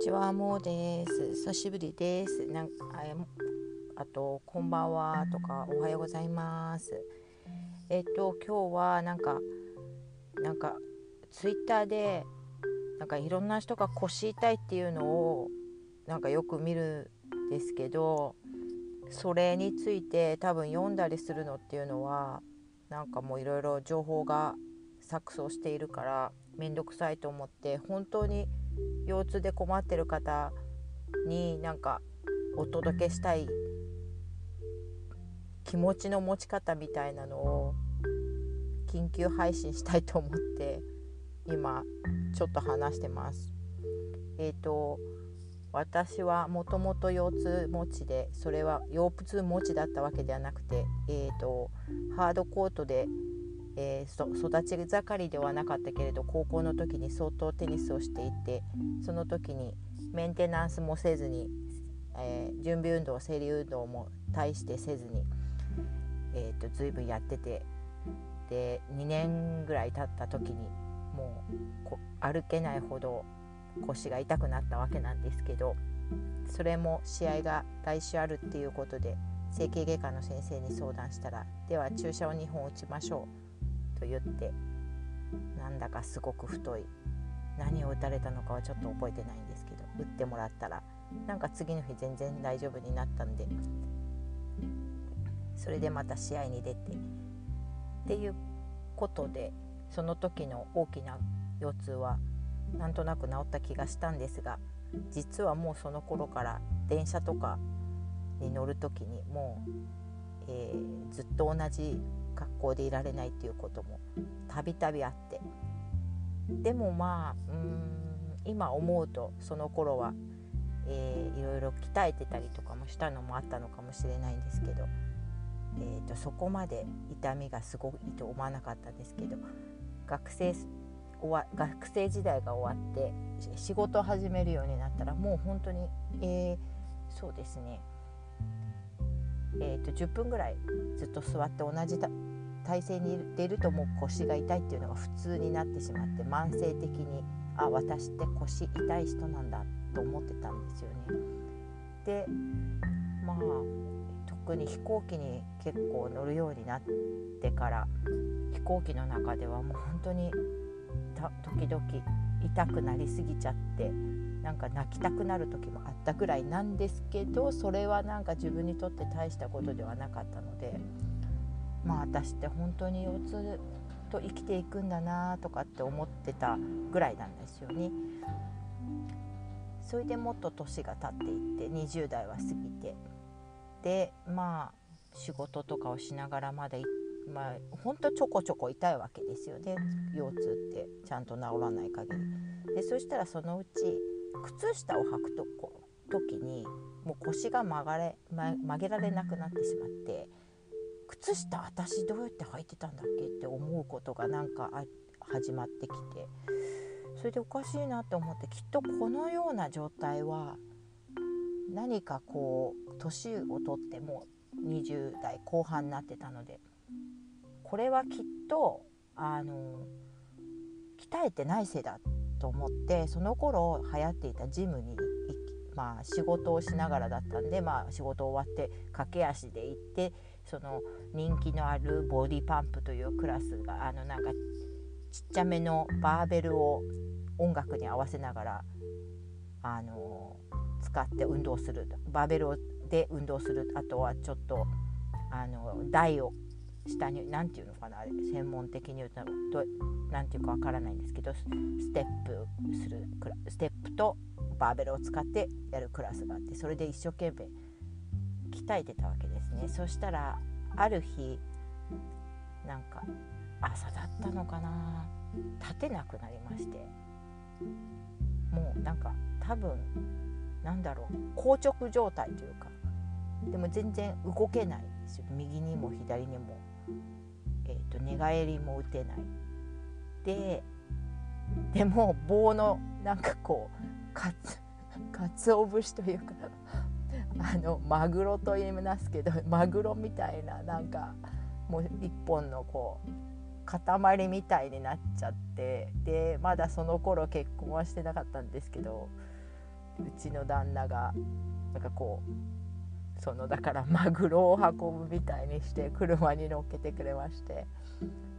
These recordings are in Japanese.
ちは、もうです。久しぶりです。なんかあと、こんばんはとか、おはようございます。えっと、今日はなんか、なんか、ツイッターで、なんかいろんな人が腰痛いっていうのを、なんかよく見るんですけど、それについて多分読んだりするのっていうのは、なんかもういろいろ情報が錯綜しているから面倒くさいと思って本当に腰痛で困ってる方になんかお届けしたい気持ちの持ち方みたいなのを緊急配信したいと思って 今ちょっと話してます。えっ、ー、と私はもともと腰痛持ちでそれは腰痛持ちだったわけではなくて、えーとハードコートでえー、育ち盛りではなかったけれど高校の時に相当テニスをしていてその時にメンテナンスもせずに、えー、準備運動生理運動も大してせずに、えーと、随分やっててで2年ぐらい経った時にもう歩けないほど腰が痛くなったわけなんですけどそれも試合が来週あるっていうことで整形外科の先生に相談したらでは注射を2本打ちましょう。と言ってなんだかすごく太い何を打たれたのかはちょっと覚えてないんですけど打ってもらったらなんか次の日全然大丈夫になったんでそれでまた試合に出てっていうことでその時の大きな腰痛はなんとなく治った気がしたんですが実はもうその頃から電車とかに乗る時にもう、えー、ずっと同じ格好でいられないっていうこともたびたびあって。でもまあうん今思うとその頃は、えー、いろいろ鍛えてたりとかもしたのもあったのかもしれないんですけど、えーと、そこまで痛みがすごいと思わなかったんですけど学生終わ学生時代が終わって仕事を始めるようになったらもう本当に、えー、そうですね。えーと、10分ぐらいずっと座って同じ体勢にいるともう腰が痛いっていうのが普通になってしまって慢性的にあ私って腰痛い人なんだと思ってたんですよね。でまあ特に飛行機に結構乗るようになってから飛行機の中ではもう本当に時々痛くなりすぎちゃってなんか泣きたくなる時もあったぐらいなんですけどそれはなんか自分にとって大したことではなかったのでまあ私って本当に腰痛と生きていくんだなとかって思ってたぐらいなんですよね。それでもっと年が経っていって20代は過ぎてでまあ仕事とかをしながらまだまあほんとちょこちょこ痛いわけですよね腰痛ってちゃんと治らない限り。でそしたらそのうち靴下を履くとこ時にもう腰が曲がれ、ま、曲げられなくなってしまって靴下私どうやって履いてたんだっけって思うことがなんか始まってきてそれでおかしいなって思ってきっとこのような状態は何かこう年をとっても20代後半になってたのでこれはきっとあの鍛えてないせいだと思ってその頃流行っていたジムにまあ、仕事をしながらだったんで、まあ、仕事終わって駆け足で行ってその人気のあるボディパンプというクラスがあのなんかちっちゃめのバーベルを音楽に合わせながらあの使って運動するバーベルで運動する。あとはちょっとあの台を下に何て言うのかなあれ専門的に言うと何て言うかわからないんですけどステップするステップとバーベルを使ってやるクラスがあってそれで一生懸命鍛えてたわけですね。そしたらある日なんか朝だったのかな立てなくなりましてもうなんか多分なんだろう硬直状態というかでも全然動けないんですよ。右にも左にも。えーと、寝返りも打てない。ででも棒のなんかこうかつかつお節というか あのマグロと言いますけどマグロみたいななんかもう一本のこう塊みたいになっちゃってでまだその頃結婚はしてなかったんですけどうちの旦那がなんかこうそのだからマグロを運ぶみたいにして車に乗っけてくれまして。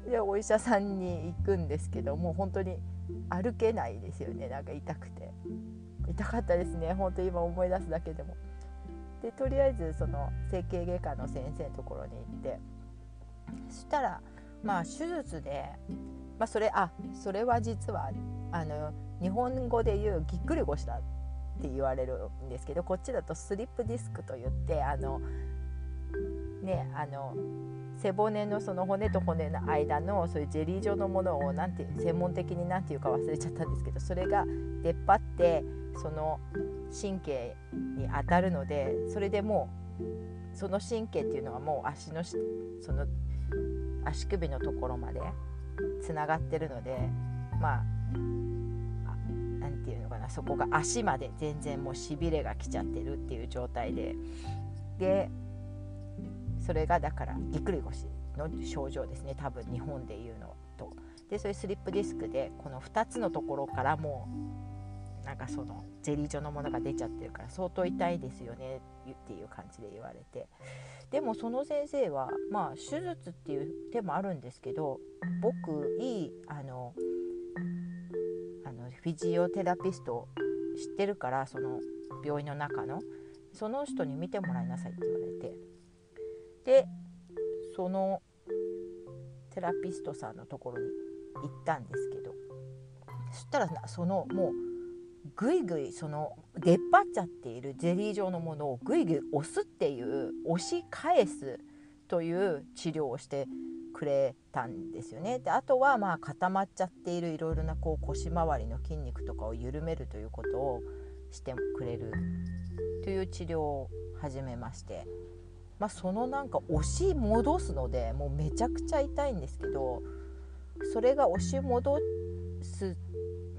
でお医者さんに行くんですけどもう本当に歩けないですよね。なんか痛くて。痛かったですね。本当今思い出すだけでも。でとりあえずその整形外科の先生のところに行って。そしたらまあ手術で、まあ、それあそれは実はあの日本語で言うぎっくり腰だっって言われるんですけどこっちだとスリップディスクといってあのねあの背骨のその骨と骨の間のそういうジェリー状のものをなんて専門的に何て言うか忘れちゃったんですけどそれが出っ張ってその神経に当たるのでそれでもうその神経っていうのはもう足のその足首のところまでつながってるのでまあ何て言うのかなそこが足まで全然もうしびれが来ちゃってるっていう状態ででそれがだからぎっくり腰の症状ですね多分日本でいうのと。でそういうスリップディスクでこの2つのところからもうなんかそのゼリー状のものが出ちゃってるから相当痛いですよねっていう感じで言われてでもその先生はまあ手術っていう手もあるんですけど僕いいあのフィジオテラピストを知ってるからその病院の中のその人に見てもらいなさいって言われて。でそのテラピストさんのところに行ったんですけど。そしたらそのもうぐいぐいその出っ張っちゃっているゼリー状のものをぐいぐい押すっていう押し返すという治療をしてくれたんですよね。であとはまあ固まっちゃっているいろいろなこう腰回りの筋肉とかを緩めるということをしてくれるという治療を始めましてまあ、そのなんか押し戻すのでもうめちゃくちゃ痛いんですけどそれが押し戻す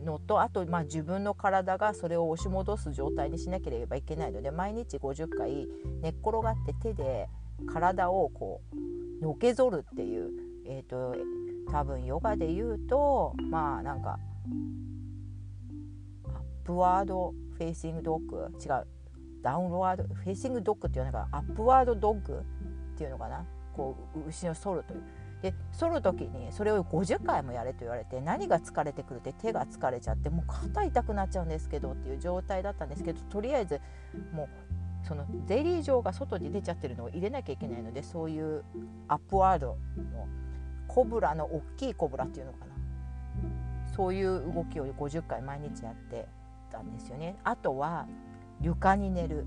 のとあとまあ自分の体がそれを押し戻す状態にしなければいけないので毎日50回寝っ転がって手で体をこうのけぞるっていう、えーと、多分ヨガで言うとまあなんかupward facing dog 違う downward facing dog っていうのがアップワードドッグっていうのかな？こう後ろ反るという。で反る時にそれを50回もやれと言われて何が疲れてくるって手が疲れちゃってもう肩痛くなっちゃうんですけどっていう状態だったんですけどとりあえずもうそのゼリー状が外に出ちゃってるのを入れなきゃいけないのでそういうアップワードのコブラの大きいコブラっていうのかなそういう動きを50回毎日やってたんですよね。あとは床に寝る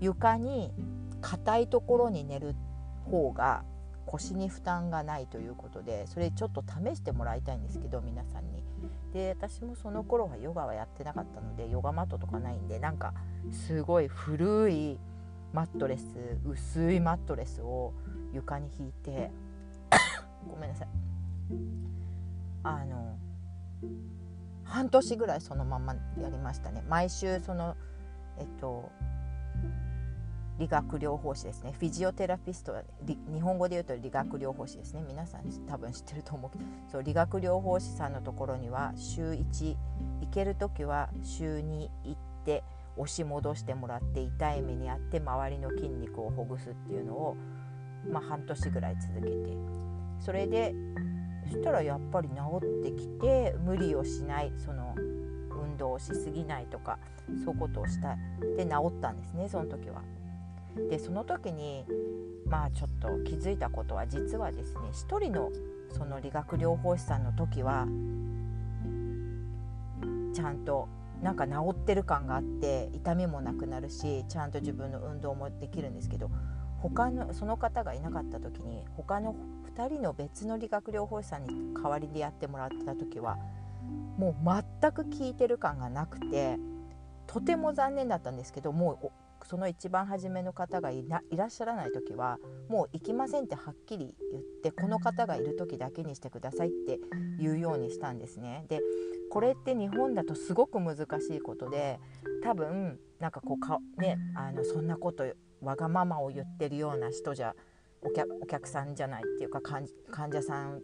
床に硬いところに寝る方が腰に負担がないということでそれちょっと試してもらいたいんですけど皆さんに。で私もその頃はヨガはやってなかったのでヨガマットとかないんでなんかすごい古いマットレス薄いマットレスを床に引いて ごめんなさいあの半年ぐらいそのままやりましたね毎週そのえっと理学療法士ですね。フィジオテラピストは日本語で言うと理学療法士ですね。皆さん多分知ってると思うけどそう理学療法士さんのところには週1行ける時は週2行って押し戻してもらって痛い目にあって周りの筋肉をほぐすっていうのを、まあ、半年ぐらい続けて。それでそしたらやっぱり治ってきて無理をしないその運動をしすぎないとかそういうことをしたで治ったんですねその時は。でその時にまあちょっと気づいたことは実はですね一人のその理学療法士さんの時はちゃんとなんか治ってる感があって痛みもなくなるしちゃんと自分の運動もできるんですけど他のその方がいなかった時に他の2人の別の理学療法士さんに代わりでやってもらった時はもう全く効いてる感がなくてとても残念だったんですけどもうその一番初めの方がいらっしゃらない時はもう行きませんってはっきり言ってこの方がいる時だけにしてくださいって言うようにしたんですね。でこれって日本だとすごく難しいことで多分なんかこうか、ね、あのそんなことわがままを言ってるような人じゃお客さんじゃないっていうか患者さんっ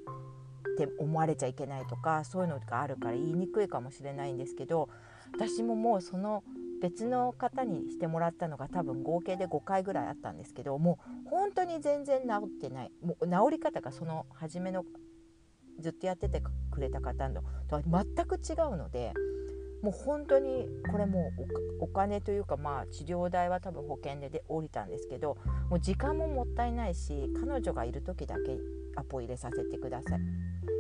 て思われちゃいけないとかそういうのがあるから言いにくいかもしれないんですけど私ももうその別の方にしてもらったのが多分合計で5回ぐらいあったんですけどもう本当に全然治ってない。もう治り方がその初めのずっとやっててくれた方のとは全く違うのでもう本当にこれもうお金というかまあ治療代は多分保険でで降りたんですけどもう時間ももったいないし彼女がいる時だけアポ入れさせてください。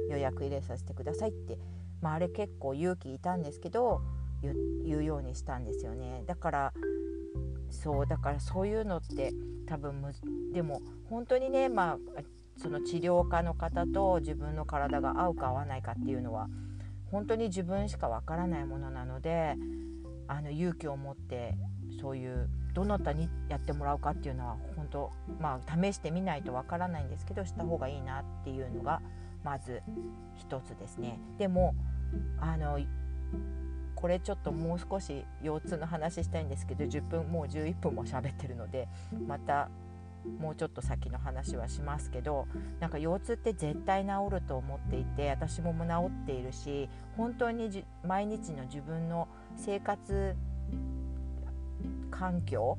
予約入れさせてくださいって、まあ、あれ結構勇気いたんですけど言うようにしたんですよねだからそうだからそういうのって多分むでも本当にねまあその治療家の方と自分の体が合うか合わないかっていうのは本当に自分しかわからないものなのであの勇気を持ってそういうどなたにやってもらうかっていうのは本当まあ試してみないとわからないんですけどした方がいいなっていうのがまず一つですね。でもあのこれちょっともう少し腰痛の話したいんですけど10分もう11分も喋ってるのでまたもうちょっと先の話はしますけどなんか腰痛って絶対治ると思っていて私も治っているし本当に毎日の自分の生活環境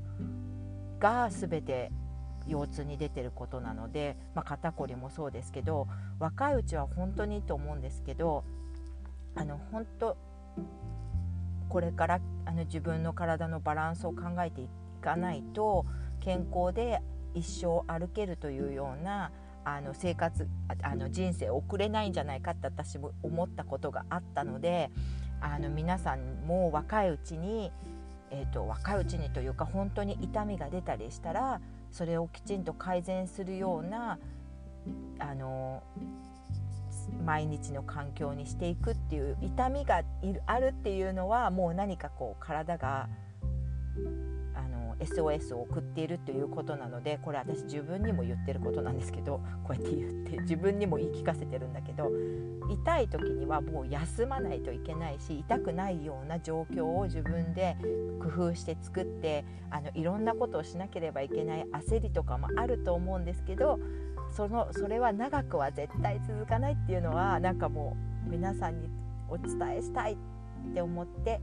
が全て腰痛に出てることなので、まあ、肩こりもそうですけど若いうちは本当にいいと思うんですけどあの本当これからあの自分の体のバランスを考えていかないと健康で一生歩けるというようなあの生活あの人生を送れないんじゃないかって私も思ったことがあったのであの皆さんも若いうちに、えーと、若いうちにというか本当に痛みが出たりしたらそれをきちんと改善するようなあの毎日の環境にしていくっていう痛みがあるっていうのはもう何かこう体があの SOS を送っているということなのでこれ私自分にも言ってることなんですけどこうやって言って自分にも言い聞かせてるんだけど痛い時にはもう休まないといけないし痛くないような状況を自分で工夫して作ってあのいろんなことをしなければいけない焦りとかもあると思うんですけどそのそれは長くは絶対続かないっていうのはなんかもう皆さんにお伝えしたいって思って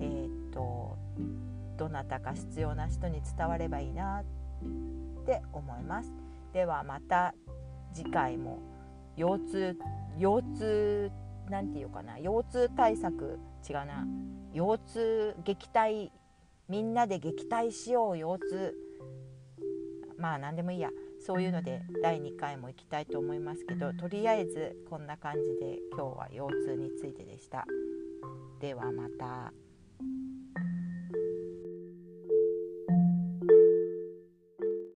えー、っとどなたか必要な人に伝わればいいなって思います。ではまた次回も腰痛腰痛なんていうかな腰痛対策違うな。腰痛撃退みんなで撃退しよう腰痛。まあ何でもいいや。そういうので第2回も行きたいと思いますけどとりあえずこんな感じで今日は腰痛についてでした。ではまた。